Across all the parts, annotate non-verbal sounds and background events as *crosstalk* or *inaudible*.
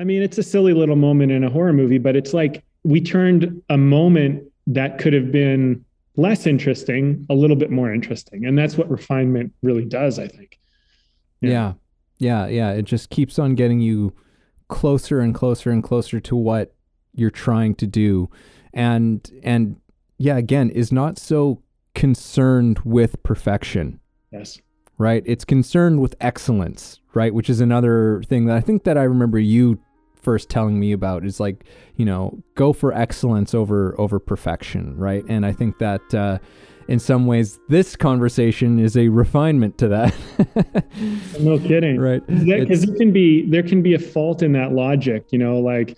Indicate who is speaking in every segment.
Speaker 1: I mean, it's a silly little moment in a horror movie, but it's like we turned a moment that could have been less interesting a little bit more interesting. And that's what refinement really does, I think.
Speaker 2: Yeah. yeah. Yeah. Yeah. It just keeps on getting you closer and closer and closer to what you're trying to do. And, and yeah, again, is not so concerned with perfection.
Speaker 1: Yes.
Speaker 2: Right. It's concerned with excellence, right? Which is another thing that I think that I remember you first telling me about is like, you know, go for excellence over over perfection, right? And I think that uh, in some ways this conversation is a refinement to that. *laughs*
Speaker 1: no kidding.
Speaker 2: Right.
Speaker 1: Because there can be there can be a fault in that logic, you know, like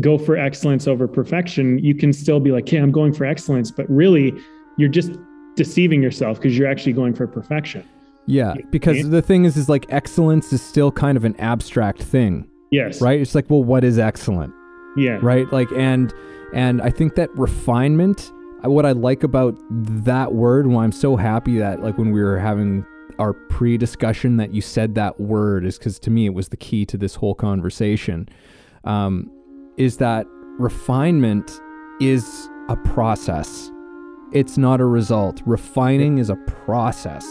Speaker 1: go for excellence over perfection. You can still be like, "Hey, I'm going for excellence," but really you're just deceiving yourself because you're actually going for perfection.
Speaker 2: Yeah, because the thing is, is like excellence is still kind of an abstract thing.
Speaker 1: Yes.
Speaker 2: Right. It's like, well, what is excellent?
Speaker 1: Yeah.
Speaker 2: Right. Like, and and I think that refinement. What I like about that word, why I'm so happy that like when we were having our pre-discussion that you said that word is because to me it was the key to this whole conversation. Um, is that refinement is a process. It's not a result. Refining is a process